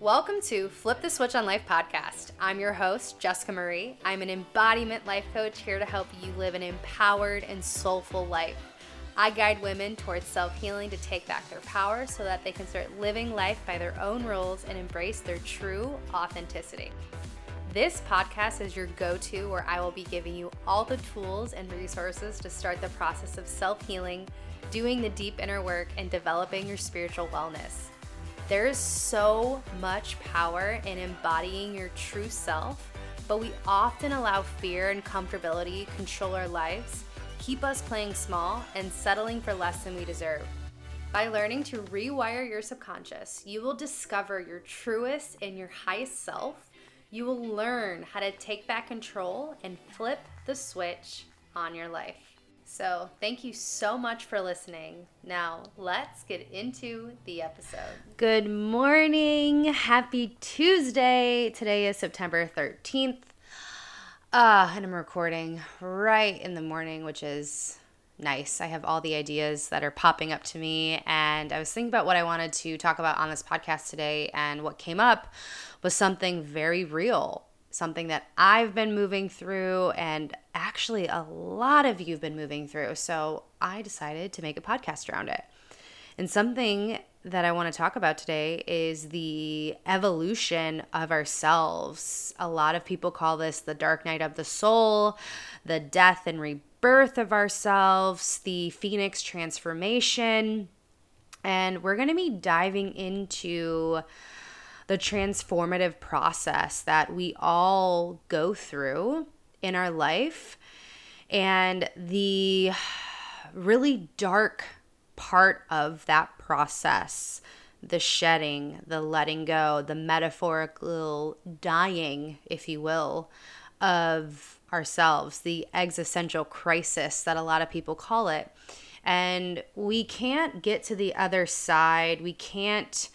Welcome to Flip the Switch on Life podcast. I'm your host, Jessica Marie. I'm an embodiment life coach here to help you live an empowered and soulful life. I guide women towards self healing to take back their power so that they can start living life by their own rules and embrace their true authenticity. This podcast is your go to where I will be giving you all the tools and resources to start the process of self healing, doing the deep inner work, and developing your spiritual wellness. There is so much power in embodying your true self, but we often allow fear and comfortability control our lives, keep us playing small, and settling for less than we deserve. By learning to rewire your subconscious, you will discover your truest and your highest self. You will learn how to take back control and flip the switch on your life. So, thank you so much for listening. Now, let's get into the episode. Good morning. Happy Tuesday. Today is September 13th. Uh, and I'm recording right in the morning, which is nice. I have all the ideas that are popping up to me. And I was thinking about what I wanted to talk about on this podcast today. And what came up was something very real something that I've been moving through, and actually a lot of you've been moving through. So I decided to make a podcast around it. And something that I want to talk about today is the evolution of ourselves. A lot of people call this the dark night of the soul, the death and rebirth of ourselves, the phoenix transformation. And we're going to be diving into the transformative process that we all go through in our life and the really dark part of that process the shedding, the letting go, the metaphorical dying, if you will, of ourselves, the existential crisis that a lot of people call it. And we can't get to the other side. We can't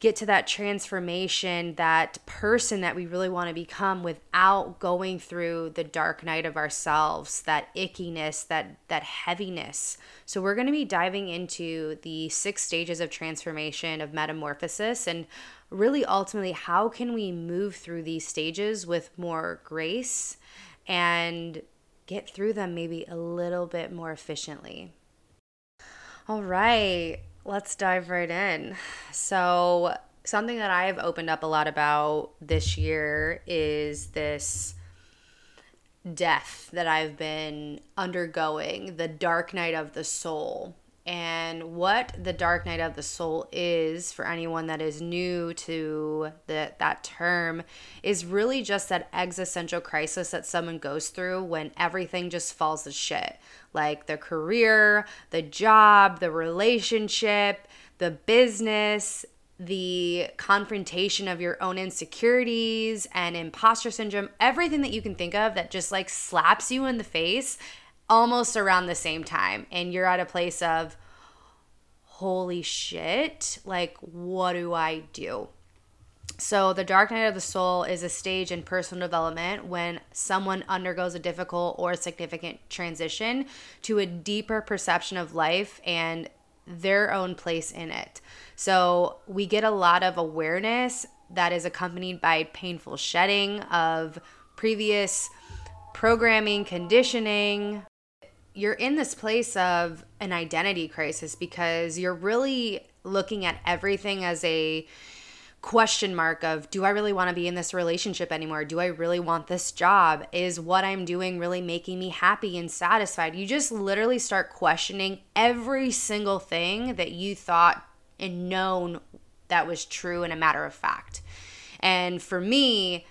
get to that transformation, that person that we really want to become without going through the dark night of ourselves, that ickiness, that that heaviness. So we're going to be diving into the six stages of transformation of metamorphosis and really ultimately how can we move through these stages with more grace and get through them maybe a little bit more efficiently. All right let's dive right in. So, something that I've opened up a lot about this year is this death that I've been undergoing, the dark night of the soul. And what the dark night of the soul is for anyone that is new to the, that term is really just that existential crisis that someone goes through when everything just falls to shit like the career, the job, the relationship, the business, the confrontation of your own insecurities and imposter syndrome, everything that you can think of that just like slaps you in the face almost around the same time. And you're at a place of, holy shit, like, what do I do? So, the dark night of the soul is a stage in personal development when someone undergoes a difficult or significant transition to a deeper perception of life and their own place in it. So, we get a lot of awareness that is accompanied by painful shedding of previous programming, conditioning. You're in this place of an identity crisis because you're really looking at everything as a question mark of do I really want to be in this relationship anymore? Do I really want this job? Is what I'm doing really making me happy and satisfied? You just literally start questioning every single thing that you thought and known that was true and a matter of fact. And for me,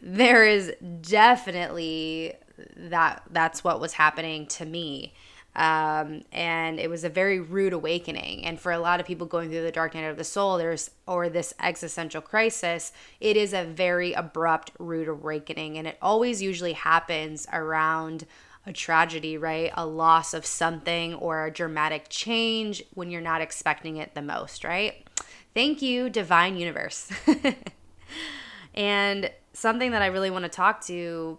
there is definitely that that's what was happening to me um, and it was a very rude awakening. And for a lot of people going through the dark night of the soul, there's or this existential crisis, it is a very abrupt, rude awakening, and it always usually happens around a tragedy, right? A loss of something or a dramatic change when you're not expecting it the most, right? Thank you, divine universe. and something that I really want to talk to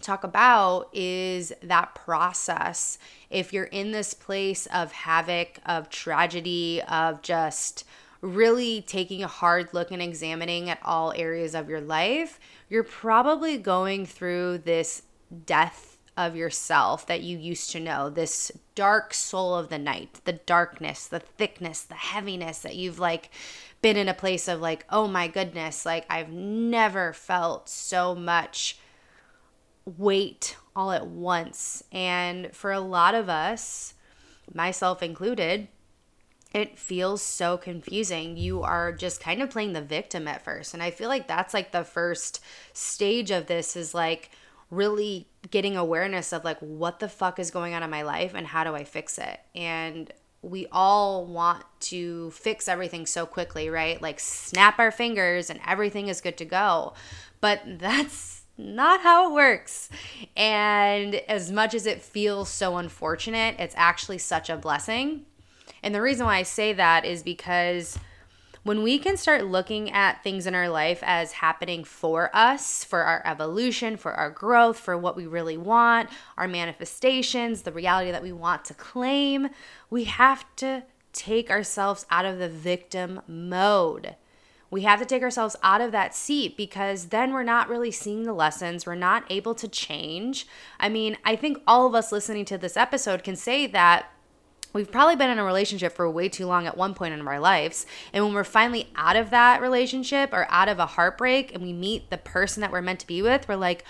talk about is that process. If you're in this place of havoc, of tragedy, of just really taking a hard look and examining at all areas of your life, you're probably going through this death of yourself that you used to know, this dark soul of the night, the darkness, the thickness, the heaviness that you've like been in a place of like, oh my goodness, like I've never felt so much weight all at once. And for a lot of us, myself included, it feels so confusing. You are just kind of playing the victim at first. And I feel like that's like the first stage of this is like really getting awareness of like what the fuck is going on in my life and how do I fix it. And we all want to fix everything so quickly, right? Like snap our fingers and everything is good to go. But that's not how it works. And as much as it feels so unfortunate, it's actually such a blessing and the reason why I say that is because when we can start looking at things in our life as happening for us, for our evolution, for our growth, for what we really want, our manifestations, the reality that we want to claim, we have to take ourselves out of the victim mode. We have to take ourselves out of that seat because then we're not really seeing the lessons. We're not able to change. I mean, I think all of us listening to this episode can say that we've probably been in a relationship for way too long at one point in our lives. And when we're finally out of that relationship or out of a heartbreak and we meet the person that we're meant to be with, we're like,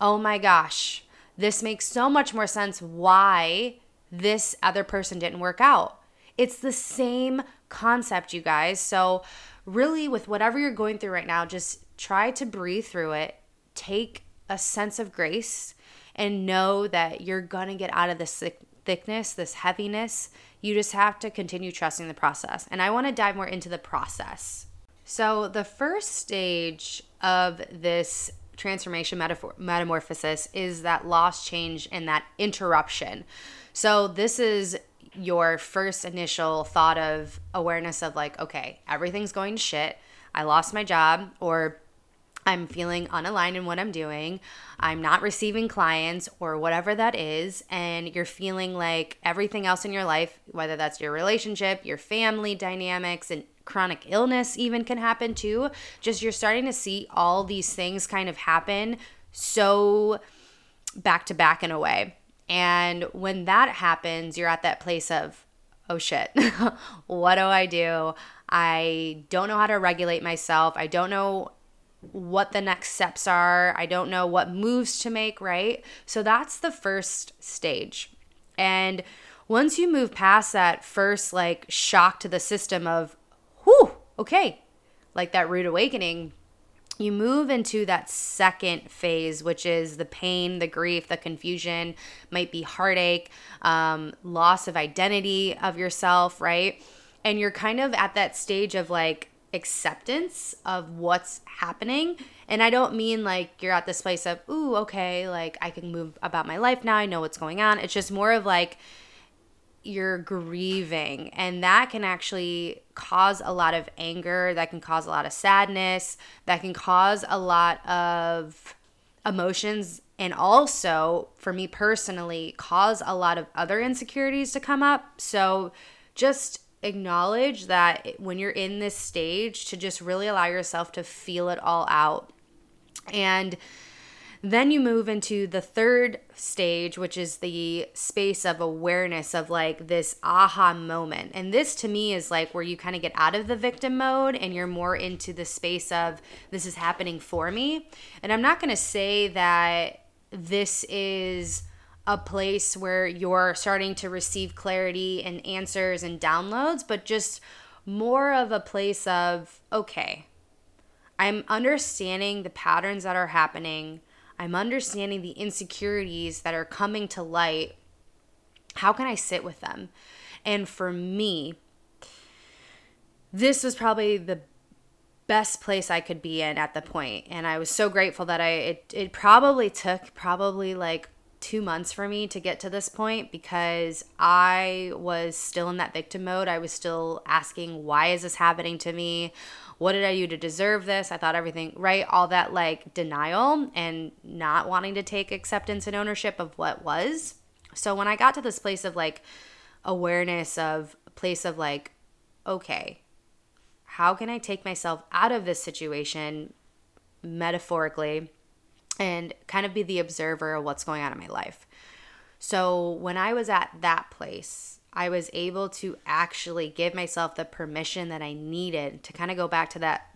oh my gosh, this makes so much more sense why this other person didn't work out. It's the same concept, you guys. So, really, with whatever you're going through right now, just try to breathe through it, take a sense of grace, and know that you're gonna get out of this thickness, this heaviness, you just have to continue trusting the process. And I want to dive more into the process. So, the first stage of this transformation metaphor- metamorphosis is that loss, change, and that interruption. So, this is your first initial thought of awareness of like, okay, everything's going shit. I lost my job, or I'm feeling unaligned in what I'm doing. I'm not receiving clients or whatever that is. And you're feeling like everything else in your life, whether that's your relationship, your family dynamics, and chronic illness even can happen too. Just you're starting to see all these things kind of happen so back to back in a way. And when that happens, you're at that place of, oh shit, what do I do? I don't know how to regulate myself. I don't know what the next steps are. I don't know what moves to make, right? So that's the first stage. And once you move past that first like shock to the system of, whew, okay, like that rude awakening, you move into that second phase, which is the pain, the grief, the confusion, might be heartache, um, loss of identity of yourself, right? And you're kind of at that stage of like, acceptance of what's happening. And I don't mean like you're at this place of, ooh, okay, like I can move about my life now. I know what's going on. It's just more of like you're grieving. And that can actually cause a lot of anger. That can cause a lot of sadness. That can cause a lot of emotions. And also, for me personally, cause a lot of other insecurities to come up. So just acknowledge that when you're in this stage to just really allow yourself to feel it all out. And then you move into the third stage, which is the space of awareness of like this aha moment. And this to me is like where you kind of get out of the victim mode and you're more into the space of this is happening for me. And I'm not going to say that this is a place where you're starting to receive clarity and answers and downloads, but just more of a place of, okay, I'm understanding the patterns that are happening. I'm understanding the insecurities that are coming to light. How can I sit with them? And for me, this was probably the best place I could be in at the point. And I was so grateful that I it, it probably took probably like two months for me to get to this point because I was still in that victim mode. I was still asking, why is this happening to me? What did I do to deserve this? I thought everything, right? All that like denial and not wanting to take acceptance and ownership of what was. So when I got to this place of like awareness of place of like, okay, how can I take myself out of this situation metaphorically and kind of be the observer of what's going on in my life. So when I was at that place, I was able to actually give myself the permission that I needed to kind of go back to that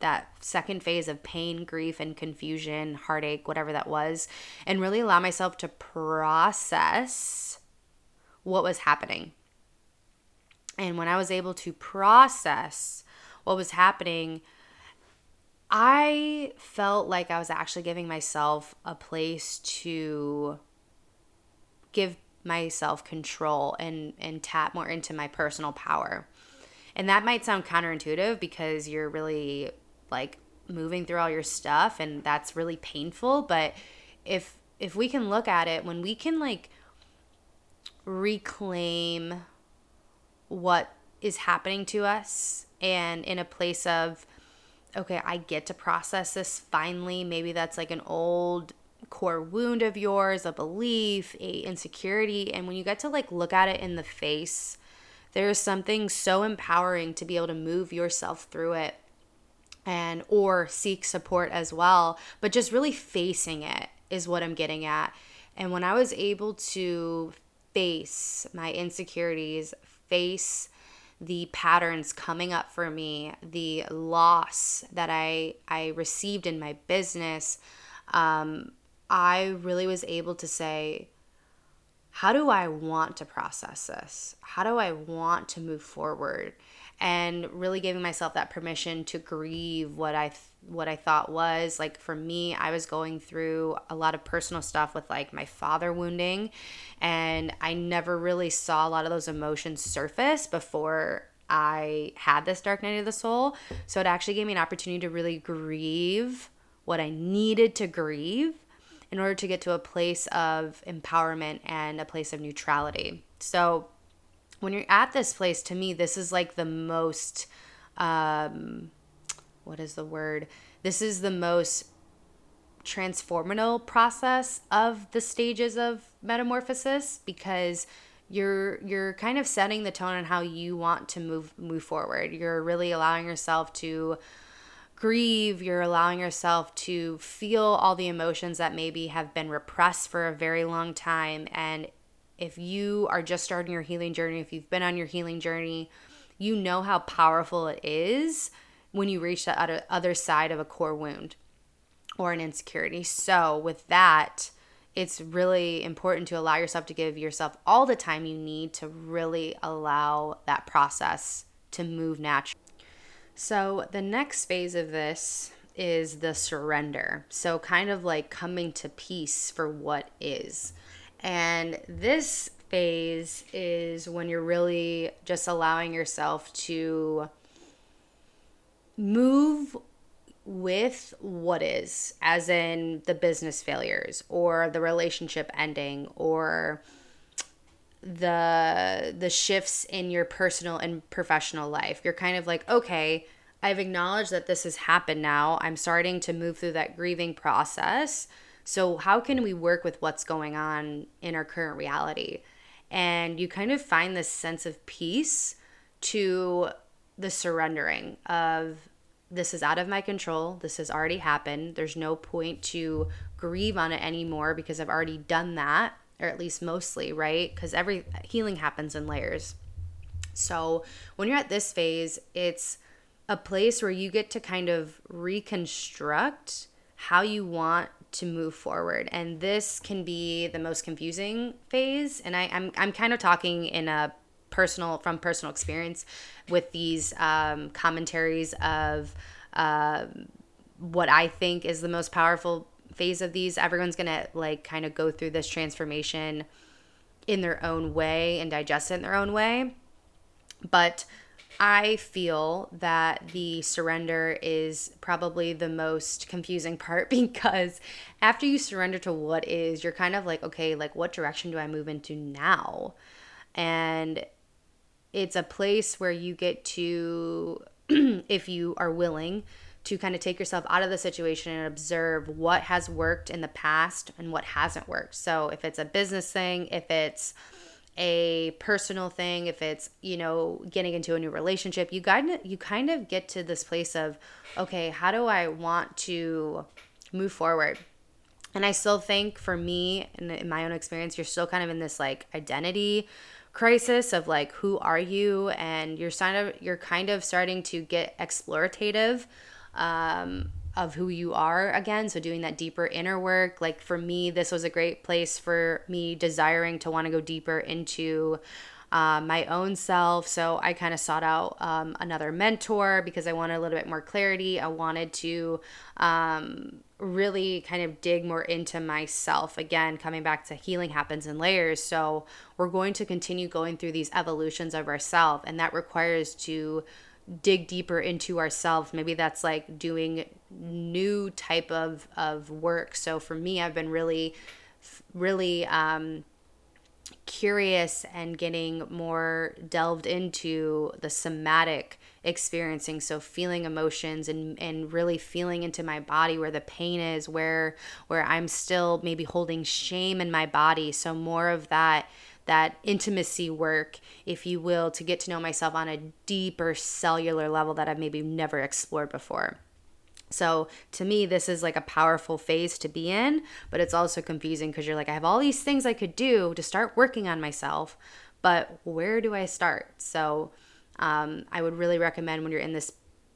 that second phase of pain, grief and confusion, heartache, whatever that was, and really allow myself to process what was happening. And when I was able to process what was happening, I felt like I was actually giving myself a place to give myself control and and tap more into my personal power. And that might sound counterintuitive because you're really like moving through all your stuff and that's really painful, but if if we can look at it when we can like reclaim what is happening to us and in a place of okay, I get to process this finally. Maybe that's like an old core wound of yours, a belief, a insecurity, and when you get to like look at it in the face, there's something so empowering to be able to move yourself through it and or seek support as well, but just really facing it is what I'm getting at. And when I was able to face my insecurities, face the patterns coming up for me, the loss that I I received in my business, um, I really was able to say, how do I want to process this? How do I want to move forward? And really giving myself that permission to grieve what I what I thought was like for me, I was going through a lot of personal stuff with like my father wounding, and I never really saw a lot of those emotions surface before I had this dark night of the soul. So it actually gave me an opportunity to really grieve what I needed to grieve in order to get to a place of empowerment and a place of neutrality. So when you're at this place, to me, this is like the most, um, what is the word? This is the most transformational process of the stages of metamorphosis because you're you're kind of setting the tone on how you want to move move forward. You're really allowing yourself to grieve, you're allowing yourself to feel all the emotions that maybe have been repressed for a very long time. And if you are just starting your healing journey, if you've been on your healing journey, you know how powerful it is when you reach the other side of a core wound or an insecurity. So, with that, it's really important to allow yourself to give yourself all the time you need to really allow that process to move naturally. So, the next phase of this is the surrender. So, kind of like coming to peace for what is. And this phase is when you're really just allowing yourself to move with what is, as in the business failures or the relationship ending or the the shifts in your personal and professional life. You're kind of like, okay, I've acknowledged that this has happened now. I'm starting to move through that grieving process. So, how can we work with what's going on in our current reality? And you kind of find this sense of peace to the surrendering of this is out of my control. This has already happened. There's no point to grieve on it anymore because I've already done that or at least mostly, right? Because every healing happens in layers. So when you're at this phase, it's a place where you get to kind of reconstruct how you want to move forward. And this can be the most confusing phase. And I, I'm, I'm kind of talking in a personal, from personal experience with these um, commentaries of uh, what I think is the most powerful phase of these everyone's gonna like kind of go through this transformation in their own way and digest it in their own way but I feel that the surrender is probably the most confusing part because after you surrender to what is, you're kind of like, okay, like what direction do I move into now? And it's a place where you get to, if you are willing, to kind of take yourself out of the situation and observe what has worked in the past and what hasn't worked. So if it's a business thing, if it's a personal thing, if it's, you know, getting into a new relationship, you kind of you kind of get to this place of, okay, how do I want to move forward? And I still think for me, in, in my own experience, you're still kind of in this like identity crisis of like who are you? And you're kind of you're kind of starting to get explorative um, of who you are again. So doing that deeper inner work. Like for me this was a great place for me desiring to want to go deeper into uh, my own self. So i kind of sought out um, another mentor because i wanted a little bit more clarity. I wanted to um, really kind of dig more into myself. Again, coming back to healing happens in layers. So we're going to continue going through these evolutions of ourselves, and that requires to dig deeper into ourselves. Maybe that's like doing new type of of work. So for me, I've been really, really um, curious and getting more delved into the somatic experiencing. So feeling emotions and and really feeling into my body where the pain is where where I'm still maybe holding shame in my body. So more of that that intimacy work if you will to get to know myself on a deeper cellular level that I've maybe never explored before so to me, this is like a powerful phase to be in, but it's also confusing because you're like, I have all these things I could do to start working on myself, but where do I start? So um, I would really recommend when you're in this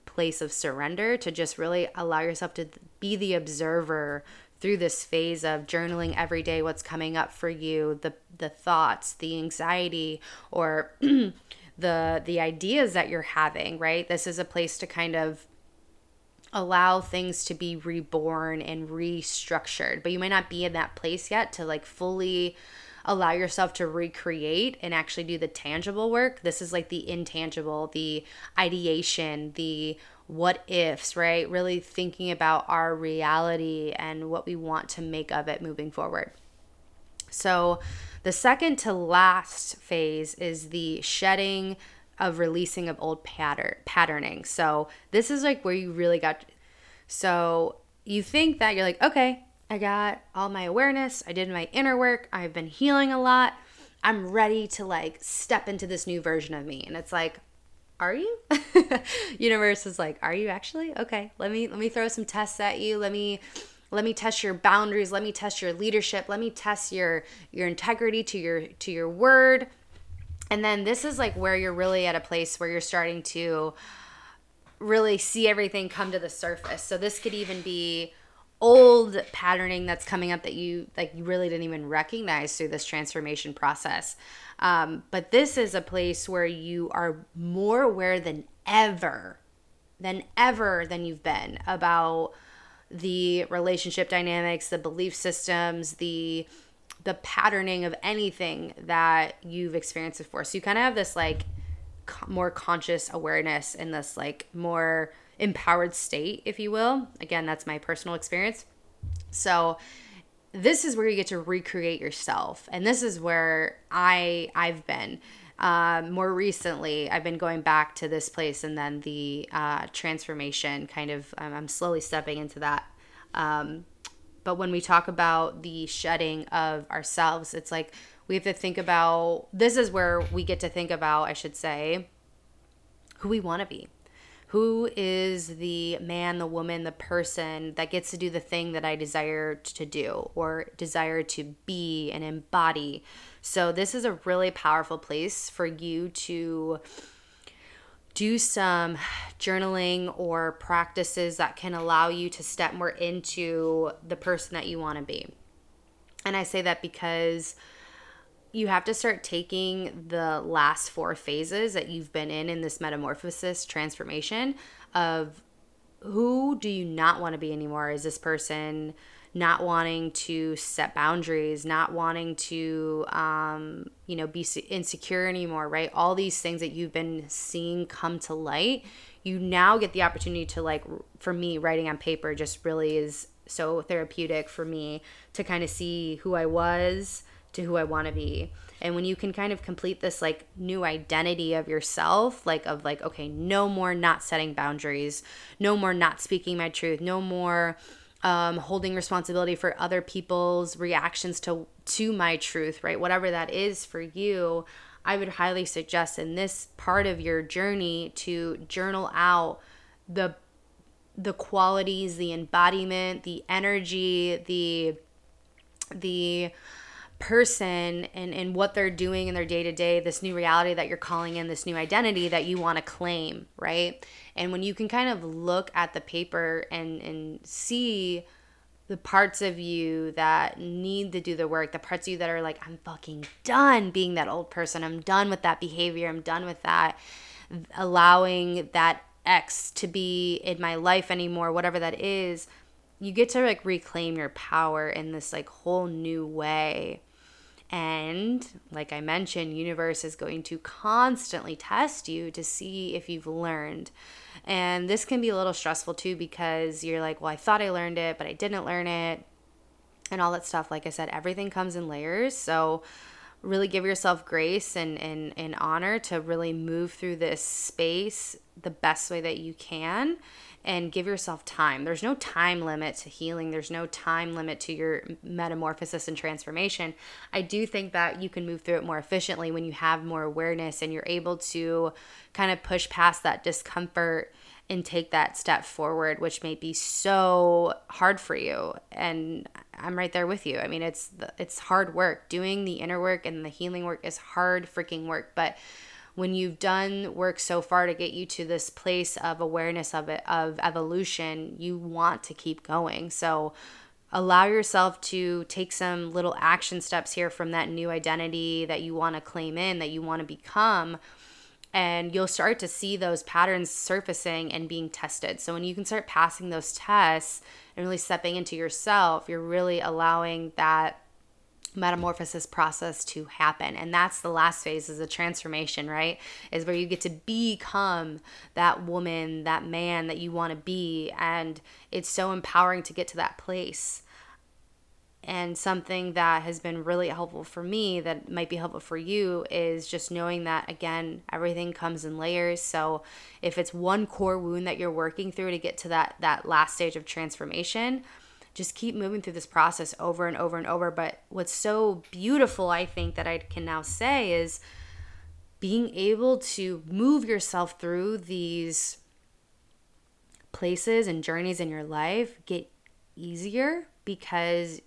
place of surrender to just really allow yourself to be the observer through this phase of journaling every day what's coming up for you the the thoughts the anxiety or the the ideas that you're having right this is a place to kind of allow things to be reborn and restructured but you might not be in that place yet to like fully allow yourself to recreate and actually do the tangible work. This is like the intangible, the ideation, the what ifs, right? Really thinking about our reality and what we want to make of it moving forward. So, the second to last phase is the shedding of releasing of old pattern patterning. So, this is like where you really got so you think that you're like, okay, I got all my awareness, I did my inner work, I've been healing a lot. I'm ready to like step into this new version of me. And it's like, are you? Universe is like, are you actually? Okay, let me let me throw some tests at you. Let me let me test your boundaries, let me test your leadership, let me test your your integrity to your to your word. And then this is like where you're really at a place where you're starting to really see everything come to the surface. So this could even be old patterning that's coming up that you like you really didn't even recognize through this transformation process um, but this is a place where you are more aware than ever than ever than you've been about the relationship dynamics the belief systems the the patterning of anything that you've experienced before so you kind of have this like more conscious awareness and this like more empowered state, if you will. Again, that's my personal experience. So this is where you get to recreate yourself, and this is where I I've been. Um, more recently, I've been going back to this place, and then the uh, transformation kind of. Um, I'm slowly stepping into that. Um, but when we talk about the shedding of ourselves, it's like we have to think about. This is where we get to think about. I should say who we want to be who is the man, the woman, the person that gets to do the thing that I desire to do or desire to be and embody. So, this is a really powerful place for you to do some journaling or practices that can allow you to step more into the person that you want to be. And I say that because you have to start taking the last four phases that you've been in in this metamorphosis transformation of who do you not want to be anymore? Is this person not wanting to set boundaries, not wanting to, um, you know, be insecure anymore, right? All these things that you've been seeing come to light, you now get the opportunity to, like, for me, writing on paper just really is so therapeutic for me to kind of see who I was to who I want to be. And when you can kind of complete this like new identity of yourself, like of like, okay, no more not setting boundaries, no more not speaking my truth, no more um, holding responsibility for other people's reactions to to my truth, right? Whatever that is for you, I would highly suggest in this part of your journey to journal out the the qualities, the embodiment, the energy, the the person and, and what they're doing in their day to day, this new reality that you're calling in, this new identity that you want to claim, right? And when you can kind of look at the paper and, and see the parts of you that need to do the work, the parts of you that are like, I'm fucking done being that old person, I'm done with that behavior, I'm done with that, allowing that X to be in my life anymore, whatever that is, you get to like reclaim your power in this like whole new way and like I mentioned, universe is going to constantly test you to see if you've learned. And this can be a little stressful too because you're like, well, I thought I learned it, but I didn't learn it. And all that stuff. Like I said, everything comes in layers. So really give yourself grace and, and, and honor to really move through this space the best way that you can and give yourself time. There's no time limit to healing, there's no time limit to your metamorphosis and transformation. I do think that you can move through it more efficiently when you have more awareness and you're able to kind of push past that discomfort and take that step forward which may be so hard for you and i'm right there with you i mean it's it's hard work doing the inner work and the healing work is hard freaking work but when you've done work so far to get you to this place of awareness of it of evolution you want to keep going so allow yourself to take some little action steps here from that new identity that you want to claim in that you want to become and you'll start to see those patterns surfacing and being tested. So when you can start passing those tests and really stepping into yourself, you're really allowing that metamorphosis process to happen. And that's the last phase is a transformation right? Is where you get to become that woman that man that you want to be. And it's so empowering to get to that place. And something that has been really helpful for me that might be helpful for you is just knowing that again everything comes in layers. So if it's one core wound that you're working through to get to that that last stage of transformation just keep moving through this process over and over and over. But what's so beautiful, I think, that I can now say is being able to move yourself through these places and journeys in your life get easier because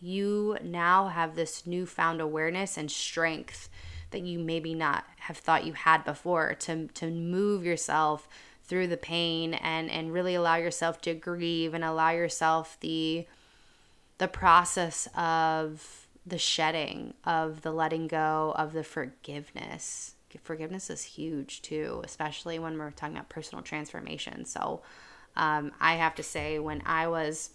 you now have this newfound awareness and strength that you maybe not have thought you had before to to move yourself through the pain and and really allow yourself to grieve and allow yourself the the process of the shedding of the letting go of the forgiveness. Forgiveness is huge too especially when we're talking about personal transformation. So um, i have to say when i was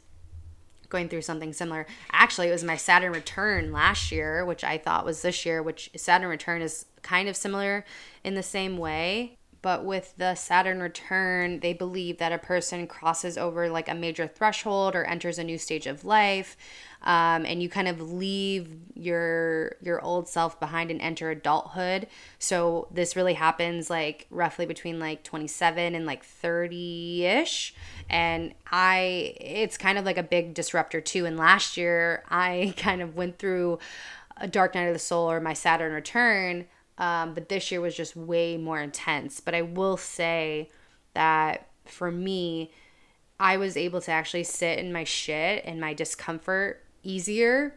going through something similar actually it was my saturn return last year which i thought was this year which saturn return is kind of similar in the same way but with the Saturn return, they believe that a person crosses over like a major threshold or enters a new stage of life, um, and you kind of leave your your old self behind and enter adulthood. So this really happens like roughly between like 27 and like 30 ish, and I it's kind of like a big disruptor too. And last year I kind of went through a dark night of the soul or my Saturn return um, but this year was just way more intense. But I will say that for me, I was able to actually sit in my shit and my discomfort easier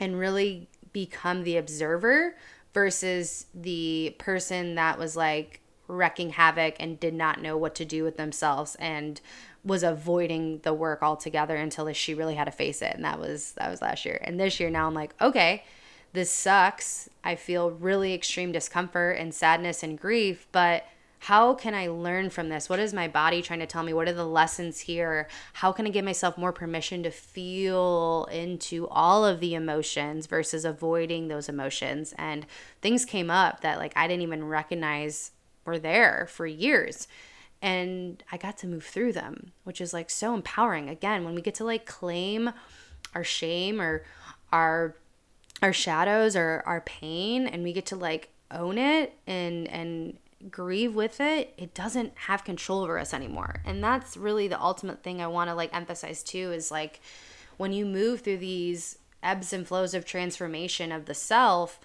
and really become the observer versus the person that was like wrecking havoc and did not know what to do with themselves and was avoiding the work altogether until she really had to face it and that was that was last year and this year now i'm like okay this sucks. I feel really extreme discomfort and sadness and grief, but how can I learn from this? What is my body trying to tell me? What are the lessons here? How can I give myself more permission to feel into all of the emotions versus avoiding those emotions? And things came up that like I didn't even recognize were there for years. And I got to move through them, which is like so empowering. Again, when we get to like claim our shame or our our shadows or our pain and we get to like own it and and grieve with it, it doesn't have control over us anymore. And that's really the ultimate thing I want to like emphasize too is like when you move through these ebbs and flows of transformation of the self,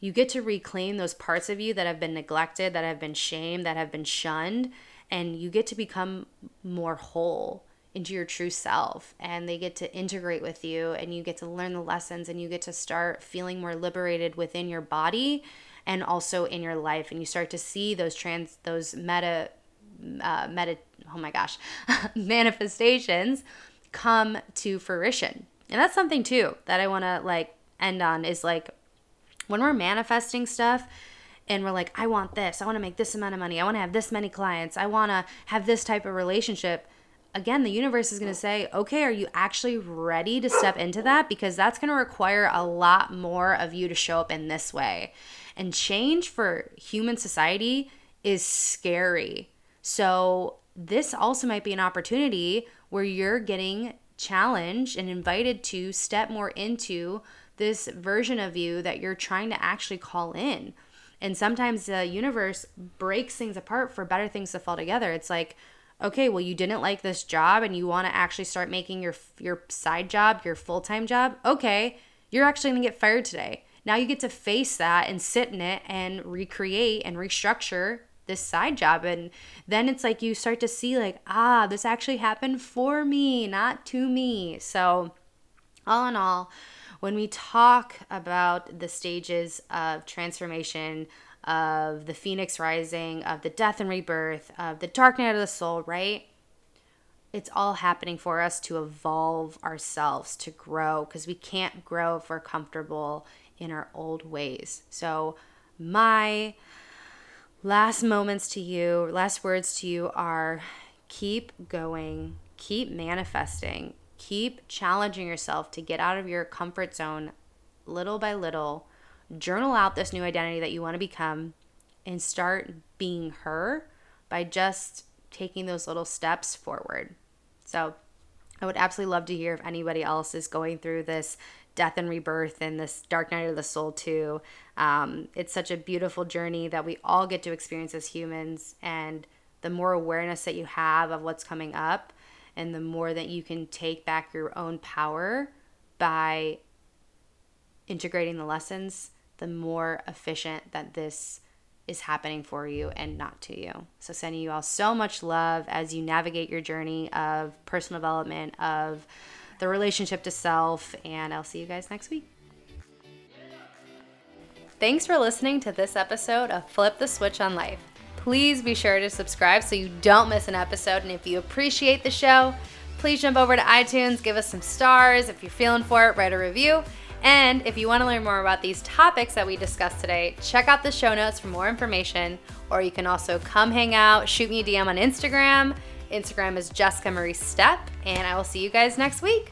you get to reclaim those parts of you that have been neglected, that have been shamed, that have been shunned, and you get to become more whole into your true self and they get to integrate with you and you get to learn the lessons and you get to start feeling more liberated within your body and also in your life. And you start to see those trans those meta uh, meta oh my gosh manifestations come to fruition. And that's something too that i want to like end on is like when we're manifesting stuff and we're like i want this. I want to make this amount of money. I want to have this many clients. I want to have this type of relationship again, the universe is going to say, okay, are you actually ready to step into that? Because that's going to require a lot more of you to show up in this way. And change for human society is scary. So, this also might be an opportunity where you're getting challenged and invited to step more into this version of you that you're trying to actually call in. And sometimes the universe breaks things apart for better things to fall together. It's like, okay, well you didn't like this job and you want to actually start making your your side job your full-time job. Okay, you're actually going to get fired today. Now you get to face that and sit in it and recreate and restructure this side job and then it's like you start to see like ah this actually happened for me not to me so all in all when we talk about the stages of transformation of the phoenix rising of the death and rebirth of the dark night of the soul right it's all happening for us to evolve ourselves to grow because we can't grow if we're comfortable in our old ways. So, my last moments to you, last words to you are keep going, keep manifesting, keep challenging yourself to get out of your comfort zone little by little. Journal out this new identity that you want to become and start being her by just taking those little steps forward. So, I would absolutely love to hear if anybody else is going through this death and rebirth and this dark night of the soul too um, it's such a beautiful journey that we all get to experience as humans and the more awareness that you have of what's coming up and the more that you can take back your own power by integrating the lessons the more efficient that this is happening for you and not to you. So, sending you all so much love as you navigate your journey of personal development, of the relationship to self, and I'll see you guys next week. Thanks for listening to this episode of Flip the Switch on Life. Please be sure to subscribe so you don't miss an episode. And if you appreciate the show, please jump over to iTunes, give us some stars. If you're feeling for it, write a review. And if you want to learn more about these topics that we discussed today, check out the show notes for more information. Or you can also come hang out, shoot me a DM on Instagram Instagram is Jessica Marie Step, and I will see you guys next week.